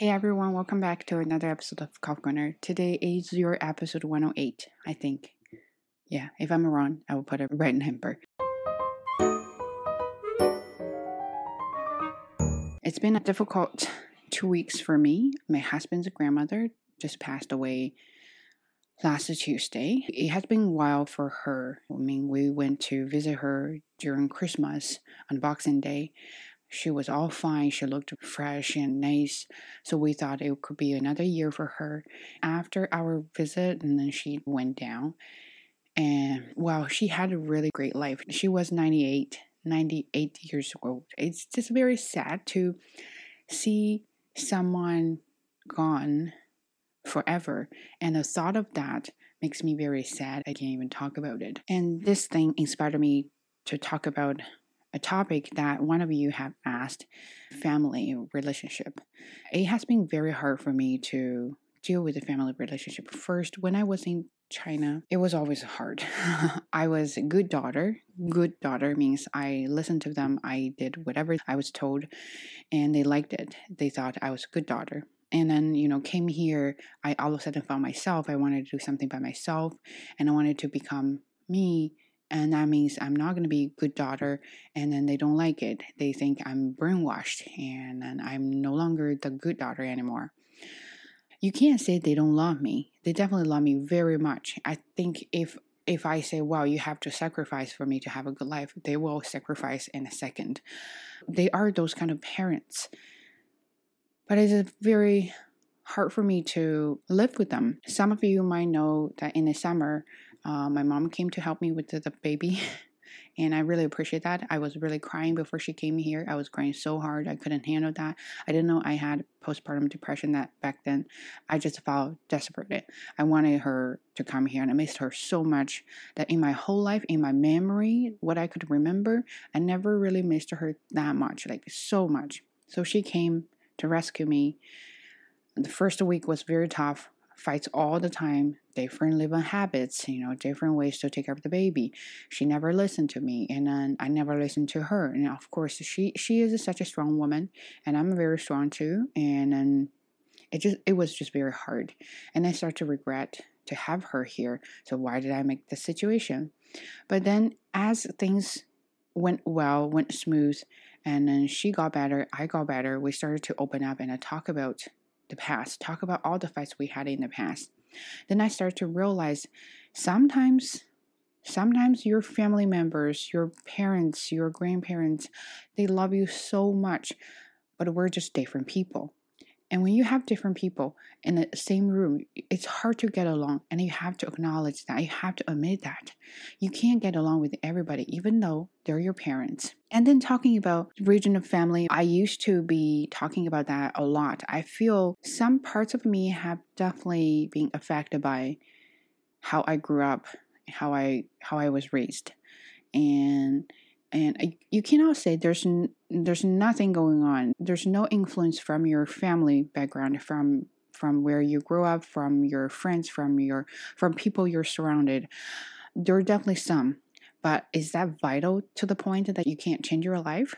Hey everyone, welcome back to another episode of Coffee Corner. Today is your episode 108, I think. Yeah, if I'm wrong, I will put a red number. It's been a difficult two weeks for me. My husband's grandmother just passed away last Tuesday. It has been a while for her. I mean, we went to visit her during Christmas on Boxing Day she was all fine. She looked fresh and nice. So we thought it could be another year for her. After our visit, and then she went down. And well, she had a really great life. She was 98, 98 years old. It's just very sad to see someone gone forever. And the thought of that makes me very sad. I can't even talk about it. And this thing inspired me to talk about a topic that one of you have asked family relationship. It has been very hard for me to deal with the family relationship. First, when I was in China, it was always hard. I was a good daughter. Good daughter means I listened to them, I did whatever I was told, and they liked it. They thought I was a good daughter. And then, you know, came here, I all of a sudden found myself. I wanted to do something by myself, and I wanted to become me and that means I'm not going to be a good daughter. And then they don't like it. They think I'm brainwashed and then I'm no longer the good daughter anymore. You can't say they don't love me. They definitely love me very much. I think if if I say, "Well, you have to sacrifice for me to have a good life," they will sacrifice in a second. They are those kind of parents. But it's very hard for me to live with them. Some of you might know that in the summer, uh, my mom came to help me with the, the baby. and I really appreciate that. I was really crying before she came here. I was crying so hard. I couldn't handle that. I didn't know I had postpartum depression that back then. I just felt desperate. I wanted her to come here and I missed her so much that in my whole life, in my memory, what I could remember, I never really missed her that much, like so much. So she came to rescue me. The first week was very tough fights all the time, different living habits, you know, different ways to take care of the baby. She never listened to me, and then I never listened to her. And of course, she she is such a strong woman, and I'm very strong too. And then it just it was just very hard, and I start to regret to have her here. So why did I make this situation? But then as things went well, went smooth, and then she got better, I got better. We started to open up and I talk about the past, talk about all the fights we had in the past. Then I start to realize sometimes sometimes your family members, your parents, your grandparents, they love you so much, but we're just different people. And when you have different people in the same room, it's hard to get along. And you have to acknowledge that. You have to admit that. You can't get along with everybody, even though they're your parents. And then talking about regional family, I used to be talking about that a lot. I feel some parts of me have definitely been affected by how I grew up, how I how I was raised. And and you cannot say there's n- there's nothing going on. There's no influence from your family background from from where you grew up from your friends from your from people you're surrounded. There are definitely some but is that vital to the point that you can't change your life?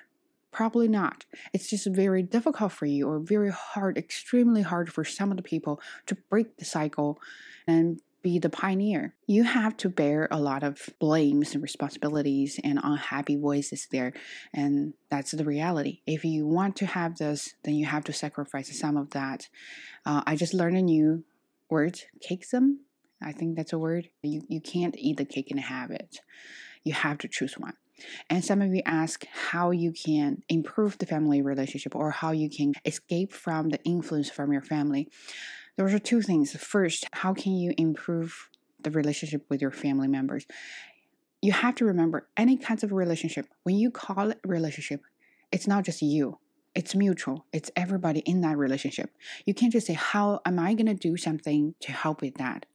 Probably not. It's just very difficult for you or very hard extremely hard for some of the people to break the cycle and be the pioneer. You have to bear a lot of blames and responsibilities and unhappy voices there. And that's the reality. If you want to have this, then you have to sacrifice some of that. Uh, I just learned a new word, cakeism. I think that's a word. You, you can't eat the cake and have it. You have to choose one. And some of you ask how you can improve the family relationship or how you can escape from the influence from your family. Those are two things. First, how can you improve the relationship with your family members? You have to remember any kinds of relationship, when you call it relationship, it's not just you. It's mutual. It's everybody in that relationship. You can't just say, How am I going to do something to help with that?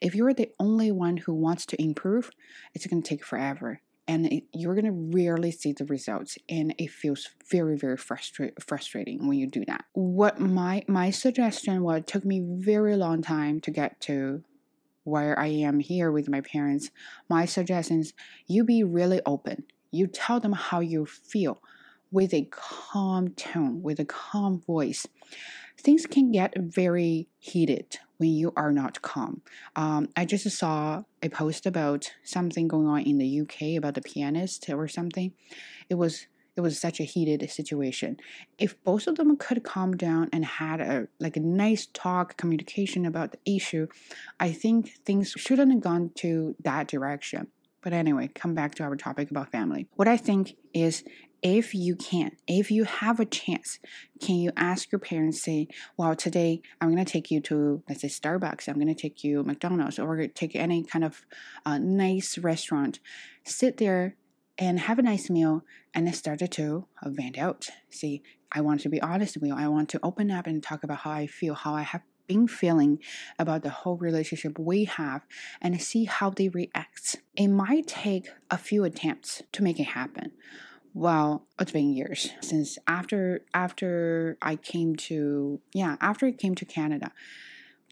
If you're the only one who wants to improve, it's going to take forever and it, you're going to rarely see the results and it feels very very frustra- frustrating when you do that. What my my suggestion what took me very long time to get to where i am here with my parents my suggestion is you be really open. You tell them how you feel with a calm tone with a calm voice. Things can get very heated when you are not calm. Um, I just saw a post about something going on in the UK about the pianist or something. It was it was such a heated situation. If both of them could calm down and had a like a nice talk communication about the issue, I think things shouldn't have gone to that direction. But anyway, come back to our topic about family. What I think is if you can, if you have a chance, can you ask your parents, say, well, today I'm going to take you to, let's say, Starbucks, I'm going to take you McDonald's, or take any kind of uh, nice restaurant, sit there and have a nice meal, and then started to vent out. See, I want to be honest with you. I want to open up and talk about how I feel, how I have been feeling about the whole relationship we have and see how they react. It might take a few attempts to make it happen. Well, it's been years since after after I came to yeah, after I came to Canada.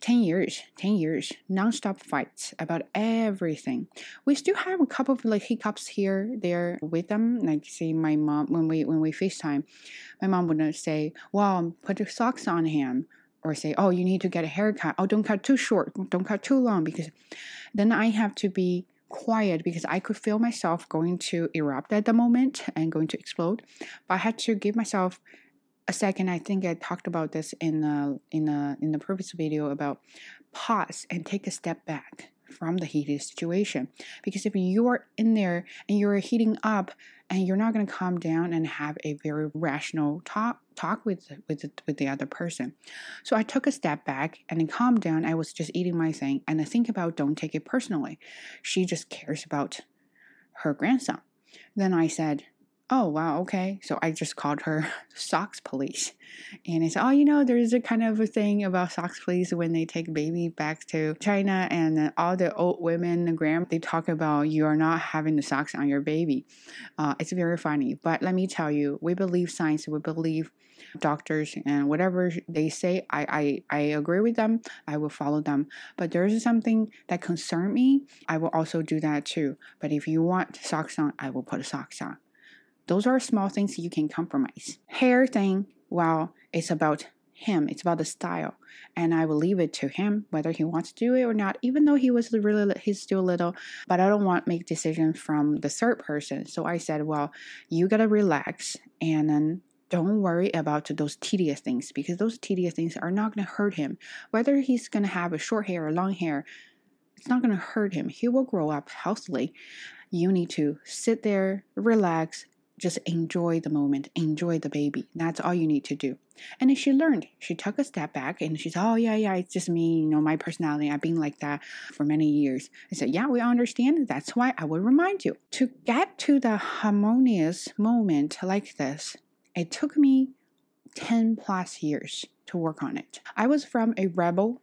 10 years 10 years non-stop fights about everything we still have a couple of like hiccups here there with them like see my mom when we when we facetime my mom would say well put your socks on him or say, oh, you need to get a haircut. Oh, don't cut too short. Don't cut too long because then I have to be quiet because I could feel myself going to erupt at the moment and going to explode. But I had to give myself a second. I think I talked about this in the in the in the previous video about pause and take a step back from the heated situation. Because if you are in there and you're heating up and you're not going to calm down and have a very rational talk talk with with with the other person. So I took a step back and then calmed down. I was just eating my thing and I think about don't take it personally. She just cares about her grandson. Then I said, oh wow okay. So i just called her socks police. And i said oh you know there's a kind of a thing about socks police when they take baby back to china and all the old women the grand they talk about you are not having the socks on your baby. Uh, it's very funny. But let me tell you we believe science we believe doctors and whatever they say I, I i agree with them i will follow them. But there's something that concern me i will also do that too. But if you want socks on i will put socks on those are small things you can compromise. Hair thing, well, it's about him. It's about the style, and I will leave it to him whether he wants to do it or not. Even though he was really he's still little, but I don't want to make decisions from the third person. So I said, well, you gotta relax and then don't worry about those tedious things because those tedious things are not going to hurt him. Whether he's going to have a short hair or long hair, it's not going to hurt him. He will grow up healthily. You need to sit there, relax, just enjoy the moment, enjoy the baby. That's all you need to do. And she learned. She took a step back and she said, Oh, yeah, yeah, it's just me, you know, my personality. I've been like that for many years. I said, Yeah, we understand. That's why I will remind you. To get to the harmonious moment like this, it took me 10 plus years to work on it. I was from a rebel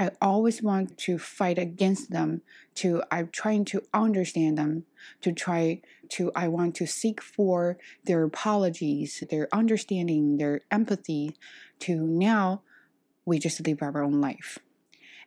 I always want to fight against them. To I'm trying to understand them. To try to I want to seek for their apologies, their understanding, their empathy. To now, we just live our own life.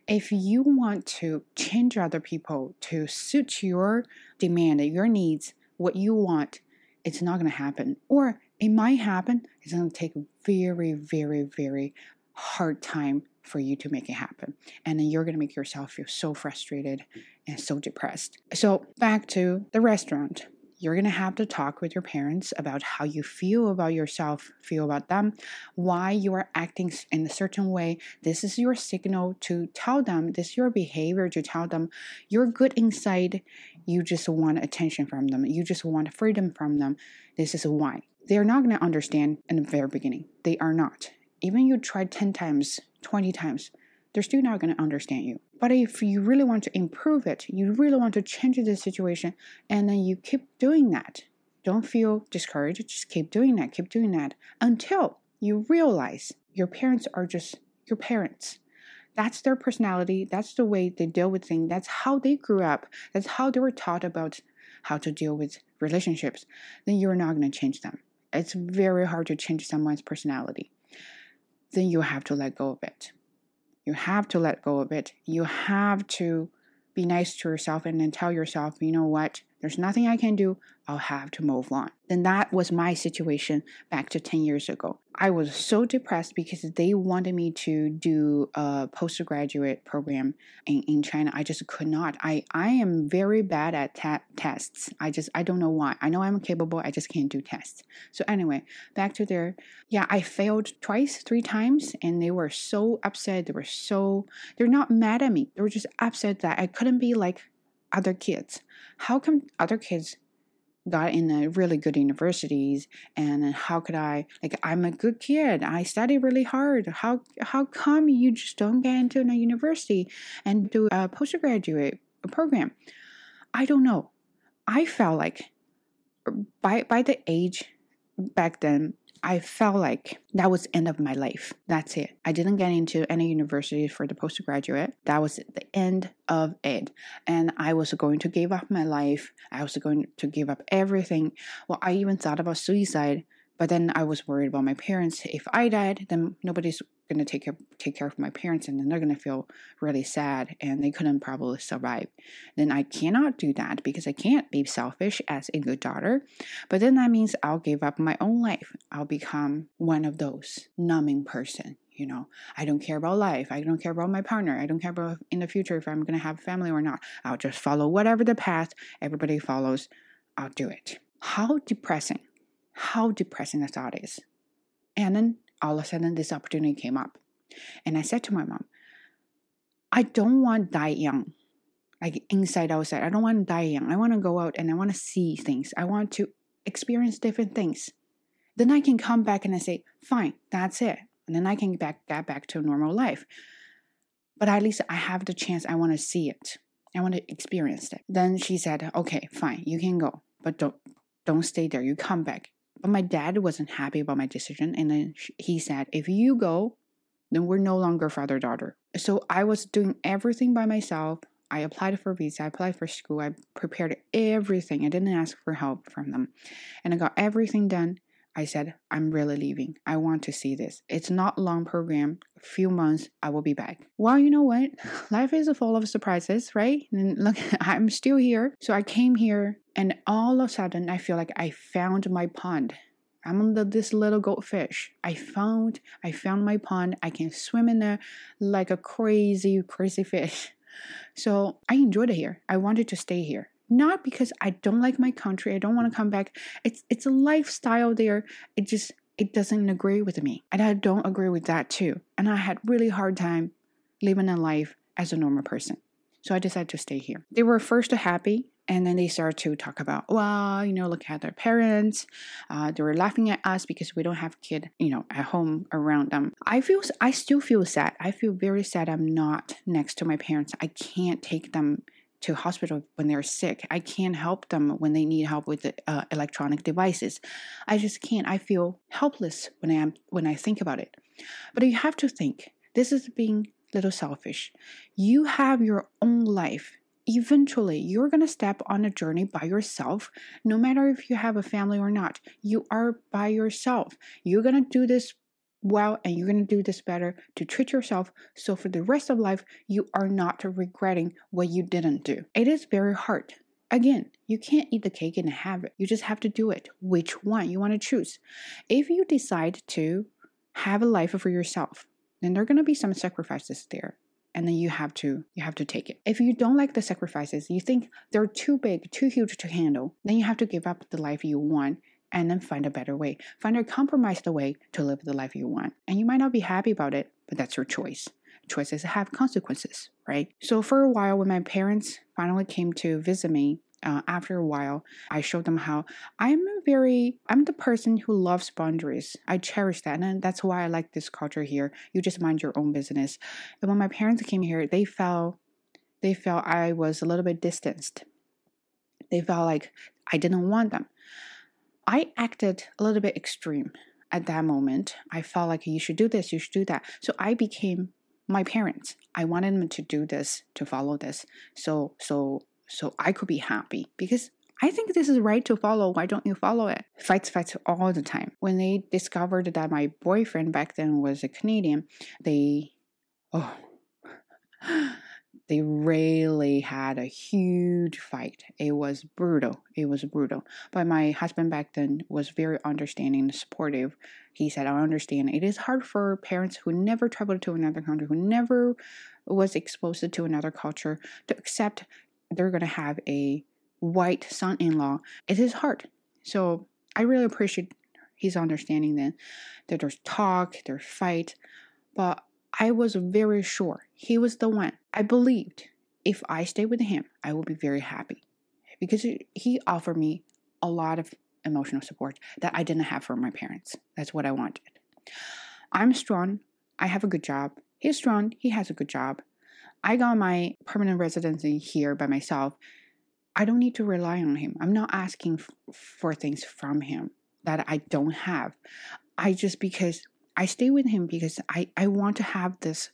If you want to change other people to suit your demand, your needs, what you want, it's not going to happen. Or it might happen. It's going to take very, very, very hard time for you to make it happen. And then you're going to make yourself feel so frustrated and so depressed. So, back to the restaurant. You're going to have to talk with your parents about how you feel about yourself, feel about them, why you are acting in a certain way. This is your signal to tell them, this is your behavior to tell them you're good inside. You just want attention from them, you just want freedom from them. This is why. They're not going to understand in the very beginning. They are not even you try 10 times, 20 times, they're still not going to understand you. But if you really want to improve it, you really want to change the situation, and then you keep doing that, don't feel discouraged. Just keep doing that, keep doing that until you realize your parents are just your parents. That's their personality. That's the way they deal with things. That's how they grew up. That's how they were taught about how to deal with relationships. Then you're not going to change them. It's very hard to change someone's personality then you have to let go of it. You have to let go of it. You have to be nice to yourself and then tell yourself, you know what, There's nothing I can do. I'll have to move on. Then that was my situation back to 10 years ago. I was so depressed because they wanted me to do a postgraduate program in, in China. I just could not. I, I am very bad at ta- tests. I just, I don't know why. I know I'm capable. I just can't do tests. So anyway, back to there. Yeah, I failed twice, three times, and they were so upset. They were so, they're not mad at me. They were just upset that I couldn't be like other kids. How come other kids got in a really good universities and how could I like I'm a good kid. I study really hard. How how come you just don't get into a university and do a postgraduate program? I don't know. I felt like by by the age back then I felt like that was end of my life. That's it. I didn't get into any university for the postgraduate. That was the end of it. And I was going to give up my life. I was going to give up everything. Well, I even thought about suicide but then I was worried about my parents. If I died, then nobody's to take care, take care of my parents, and then they're to feel really sad, and they couldn't probably survive. Then I cannot do that because I can't be selfish as a good daughter. But then that means I'll give up my own life. I'll become one of those numbing person. You know, I don't care about life. I don't care about my partner. I don't care about in the future if I'm to have family or not. I'll just follow whatever the path everybody follows. I'll do it. How depressing how depressing the thought is. And then all of a sudden, this opportunity came up. And I said to my mom, I don't want to die young, like inside, outside. I don't want to die young. I want to go out and I want to see things. I want to experience different things. Then I can come back and I say, fine, that's it. And then I can back, get back to normal life. But at least I have the chance. I want to see it. I want to experience it. Then she said, okay, fine, you can go, but don't don't stay there. You come back. But my dad wasn't happy about my decision. And then he said, if you go, then we're no longer father daughter. So I was doing everything by myself. I applied for visa, I applied for school, I prepared everything. I didn't ask for help from them. And I got everything done. I said, I'm really leaving. I want to see this. It's not long program. A few months, I will be back. Well, you know what? Life is full of surprises, right? And look, I'm still here. So I came here and all of a sudden I feel like I found my pond. I'm the, this little goldfish. I found I found my pond. I can swim in there like a crazy, crazy fish. So I enjoyed it here. I wanted to stay here not because I don't like my country, I don't want to come back. It's it's a lifestyle there. It just it doesn't agree with me. And I don't agree with that too. And I had really hard time living a life as a normal person. So I decided to stay here. They were first happy and then they started to talk about well you know look at their parents uh, they were laughing at us because we don't have kid you know at home around them i feel i still feel sad i feel very sad i'm not next to my parents i can't take them to hospital when they're sick. I can't help them when they need help with the, uh, electronic devices. I just can't. I feel helpless when I am when I think about it. But you have to think. This is being a little selfish. You have your own life. Eventually, you're going to step on a journey by yourself, no matter if you have a family or not. You are by yourself. You're going to do this well and you're going to do this better to treat yourself so for the rest of life you are not regretting what you didn't do. It is very hard. Again, you can't eat the cake and have it. You just have to do it. Which one you want to choose? If you decide to have a life for yourself, then there are going to be some sacrifices there and then you have to you have to take it if you don't like the sacrifices you think they're too big too huge to handle then you have to give up the life you want and then find a better way. Find a compromised way to live the life you want. And you might not be happy about it, but that's your choice. Choices have consequences, right? So for a while, when my parents finally came to visit me, uh, after a while, I showed them how I'm a very, I'm the person who loves boundaries. I cherish that. And that's why I like this culture here. You just mind your own business. And when my parents came here, they felt, they felt I was a little bit distanced. They felt like I didn't want them. I acted a little bit extreme at that moment. I felt like you should do this, you should do that. So I became my parents. I wanted them to do this, to follow this. So so so I could be happy because I think this is right to follow. Why don't you follow it? Fights, fights all the time. When they discovered that my boyfriend back then was a Canadian, they, oh, they really had a huge fight. It was brutal. It was brutal. But my husband back then was very understanding and supportive. He said, I understand. It is hard for parents who never traveled to another country, who never was exposed to another culture, to accept they're going to have a white son in law. It is hard. So I really appreciate his understanding then that there's talk, there's fight. But I was very sure he was the one. I believed if I stay with him, I will be very happy because he offered me a lot of emotional support that I didn't have from my parents. That's what I wanted. I'm strong. I have a good job. He's strong. He has a good job. I got my permanent residency here by myself. I don't need to rely on him. I'm not asking f- for things from him that I don't have. I just because I stay with him because I, I want to have this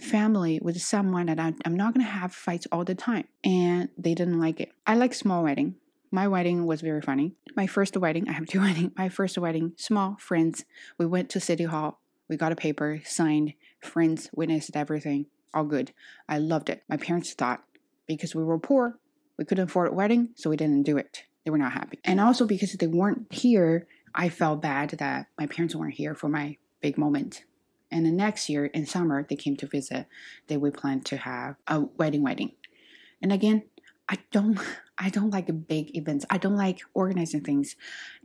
family with someone that I, I'm not going to have fights all the time. And they didn't like it. I like small wedding. My wedding was very funny. My first wedding, I have two weddings. My first wedding, small, friends. We went to City Hall. We got a paper, signed, friends witnessed everything. All good. I loved it. My parents thought because we were poor, we couldn't afford a wedding, so we didn't do it. They were not happy. And also because they weren't here, I felt bad that my parents weren't here for my big moment. And the next year in summer, they came to visit. They we planned to have a wedding, wedding. And again, I don't, I don't like big events. I don't like organizing things,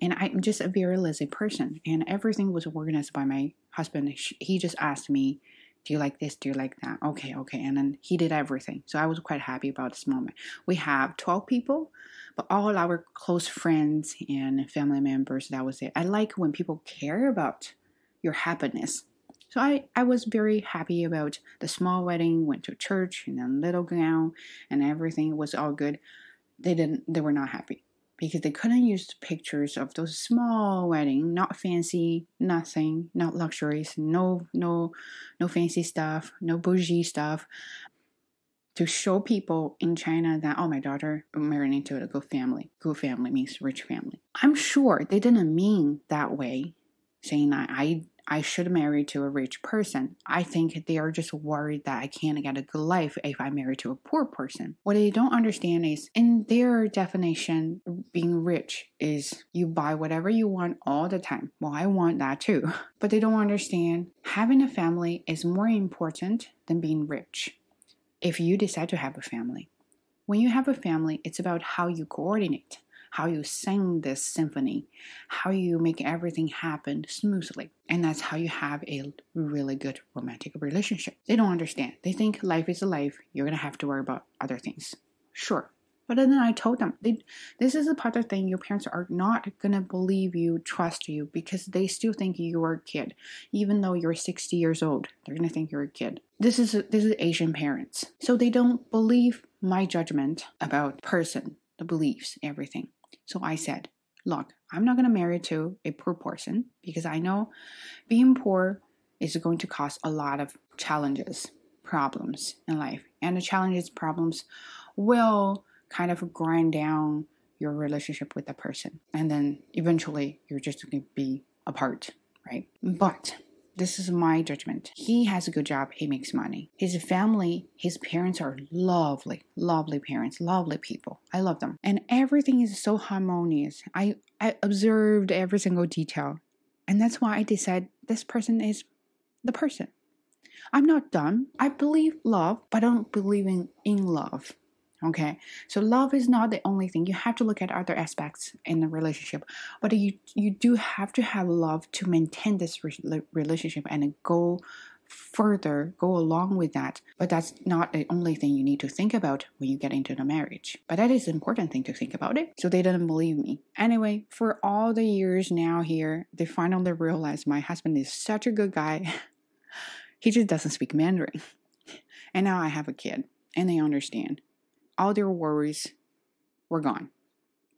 and I'm just a very lazy person. And everything was organized by my husband. He just asked me, "Do you like this? Do you like that?" Okay, okay, and then he did everything. So I was quite happy about this moment. We have 12 people, but all our close friends and family members. That was it. I like when people care about your happiness. So I, I was very happy about the small wedding, went to church in a little gown and everything was all good. They didn't they were not happy because they couldn't use pictures of those small wedding, not fancy, nothing, not luxuries, no no no fancy stuff, no bougie stuff to show people in China that, oh, my daughter married into a good family. Good family means rich family. I'm sure they didn't mean that way, saying that I I should marry to a rich person. I think they are just worried that I can't get a good life if I marry to a poor person. What they don't understand is, in their definition, being rich is you buy whatever you want all the time. Well, I want that too. But they don't understand having a family is more important than being rich if you decide to have a family. When you have a family, it's about how you coordinate, how you sing this symphony, how you make everything happen smoothly. And that's how you have a really good romantic relationship. They don't understand. They think life is a life, you're gonna have to worry about other things. Sure, but then I told them, they, this is the part of the thing your parents are not gonna believe you, trust you, because they still think you're a kid, even though you're 60 years old. They're gonna think you're a kid. This is this is Asian parents, so they don't believe my judgment about person, the beliefs, everything. So I said, look, I'm not gonna marry to a poor person because I know being poor is going to cause a lot of challenges, problems in life, and the challenges, problems will kind of grind down your relationship with the person. And then eventually you're just going to be apart, right? But this is my judgment. He has a good job, he makes money. His family, his parents are lovely, lovely parents, lovely people. I love them. And everything is so harmonious. I, I observed every single detail. And that's why I decided this person is the person. I'm not dumb. I believe love, but I don't believe in, in love. Okay, so love is not the only thing. You have to look at other aspects in the relationship, but you you do have to have love to maintain this re- relationship and go further, go along with that. But that's not the only thing you need to think about when you get into the marriage. But that is an important thing to think about it. So they didn't believe me. Anyway, for all the years now here, they finally realized my husband is such a good guy. he just doesn't speak Mandarin. And now I have a kid, and they understand all their worries were gone.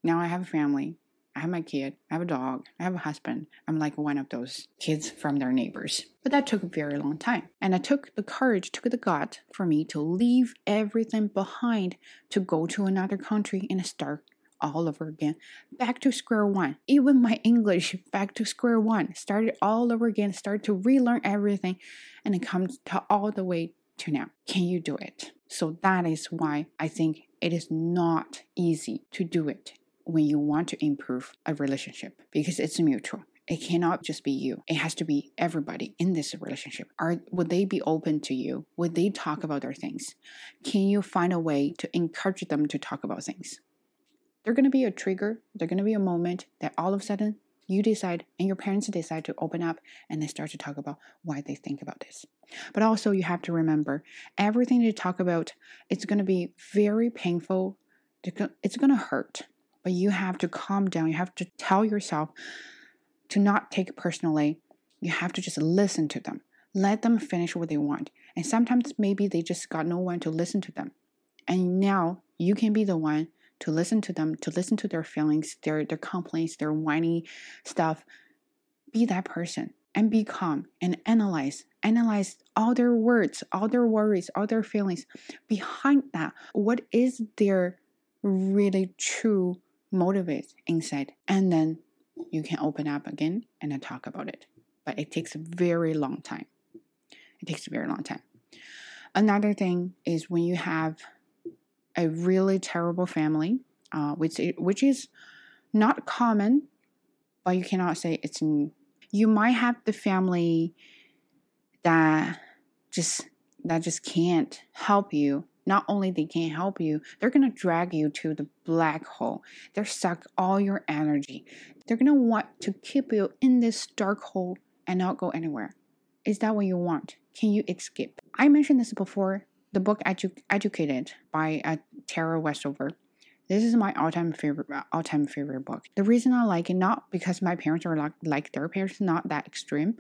Now I have a family. I have my kid. I have a dog. I have a husband. I'm like one of those kids from their neighbors. But that took a very long time. And I took the courage, took the gut for me to leave everything behind to go to another country and start all over again. Back to square one. Even my English, back to square one. Started all over again, started to relearn everything. And it comes to all the way to now. Can you do it? So that is why I think it is not easy to do it when you want to improve a relationship because it's mutual. It cannot just be you. It has to be everybody in this relationship. Are would they be open to you? Would they talk about their things? Can you find a way to encourage them to talk about things? There's gonna be a trigger, there's gonna be a moment that all of a sudden you decide and your parents decide to open up and they start to talk about why they think about this. But also you have to remember everything they talk about, it's gonna be very painful. It's gonna hurt. But you have to calm down. You have to tell yourself to not take it personally. You have to just listen to them. Let them finish what they want. And sometimes maybe they just got no one to listen to them. And now you can be the one to listen to them, to listen to their feelings, their their complaints, their whiny stuff. Be that person and be calm and analyze. Analyze all their words, all their worries, all their feelings. Behind that, what is their really true motivate inside? And then you can open up again and then talk about it. But it takes a very long time. It takes a very long time. Another thing is when you have a really terrible family, uh, which which is not common, but you cannot say it's. You might have the family that just that just can't help you not only they can't help you, they're to drag you to the black hole. They're suck all your energy. They're to want to keep you in this dark hole and not go anywhere. Is that what you want? Can you escape? I mentioned this before. The book Edu- Educated by uh, Tara Westover. This is my all-time favorite all-time favorite book. The reason I like it not because my parents are like like their parents, not that extreme,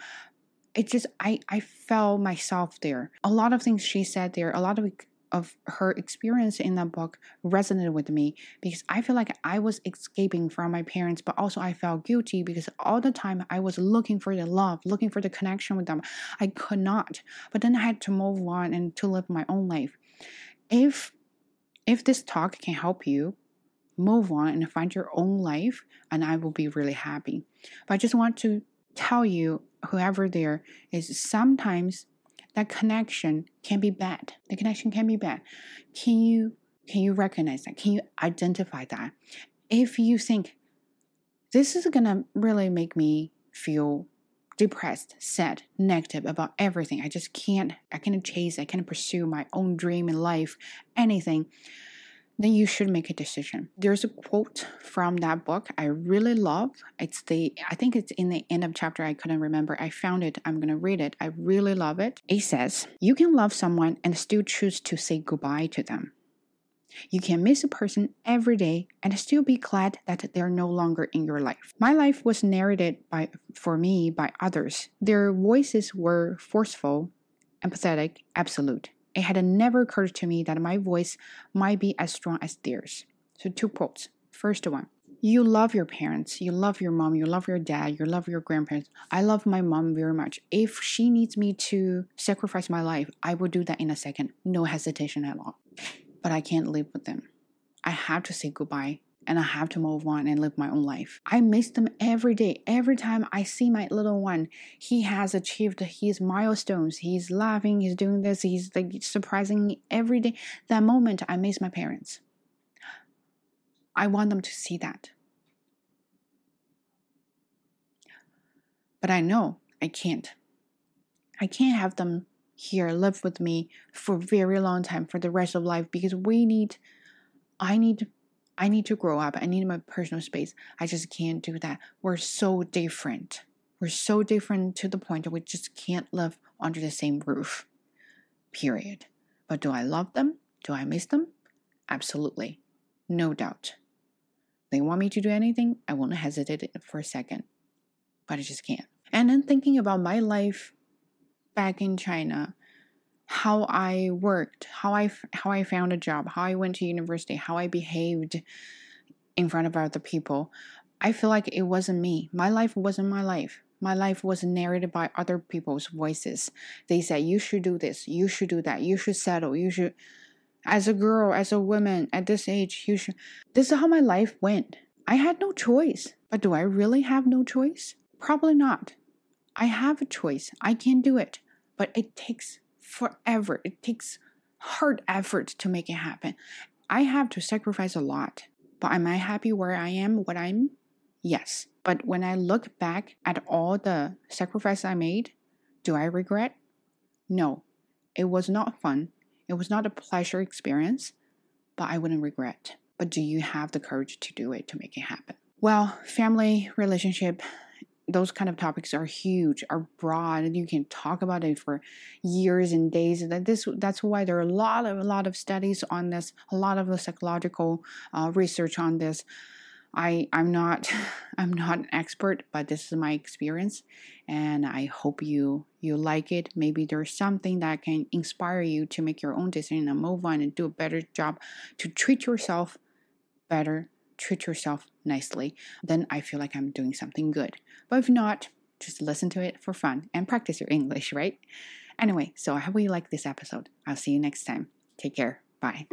it just I I felt myself there. A lot of things she said there, a lot of of her experience in that book resonated with me because I feel like I was escaping from my parents, but also I felt guilty because all the time I was looking for the love, looking for the connection with them. I could not. But then I had to move on and to live my own life. If if this talk can help you move on and find your own life, and I will be really happy. But I just want to tell you, whoever there is, sometimes that connection can be bad. The connection can be bad. Can you can you recognize that? Can you identify that? If you think this is gonna really make me feel depressed, sad, negative about everything. I just can't, I can't chase, I can't pursue my own dream in life, anything then you should make a decision. There's a quote from that book I really love. It's the I think it's in the end of chapter I couldn't remember. I found it. I'm going to read it. I really love it. It says, "You can love someone and still choose to say goodbye to them. You can miss a person every day and still be glad that they're no longer in your life. My life was narrated by for me by others. Their voices were forceful, empathetic, absolute it had never occurred to me that my voice might be as strong as theirs. So, two quotes. First one You love your parents, you love your mom, you love your dad, you love your grandparents. I love my mom very much. If she needs me to sacrifice my life, I will do that in a second, no hesitation at all. But I can't live with them. I have to say goodbye and I have to move on and live my own life. I miss them every day. Every time I see my little one, he has achieved his milestones. He's laughing, he's doing this, he's like surprising me every day. That moment, I miss my parents. I want them to see that. But I know I can't. I can't have them here live with me for a very long time for the rest of life because we need I need I need to grow up. I need my personal space. I just can't do that. We're so different. We're so different to the point that we just can't live under the same roof. Period. But do I love them? Do I miss them? Absolutely. No doubt. They want me to do anything, I won't hesitate for a second. But I just can't. And then thinking about my life back in China, how I worked, how I how I found a job, how I went to university, how I behaved in front of other people. I feel like it wasn't me. My life wasn't my life. My life was narrated by other people's voices. They said, You should do this, you should do that, you should settle, you should. As a girl, as a woman at this age, you should. This is how my life went. I had no choice. But do I really have no choice? Probably not. I have a choice. I can do it. But it takes forever. It takes hard effort to make it happen. I have to sacrifice a lot. But am I happy where I am, what I'm? Yes. But when I look back at all the sacrifice I made, do I regret? No. It was not fun. It was not a pleasure experience, but I wouldn't regret. But do you have the courage to do it to make it happen? Well, family, relationship, those kind of topics are huge, are broad, and you can talk about it for years and days. That this that's why there are a lot of a lot of studies on this, a lot of the psychological uh, research on this. I I'm not I'm not an expert, but this is my experience, and I hope you you like it. Maybe there's something that can inspire you to make your own decision and move on and do a better job to treat yourself better, treat yourself nicely. Then I feel like I'm doing something good. But if not, just listen to it for fun and practice your English, right? Anyway, so I hope you like this episode. I'll see you next time. Take care. Bye.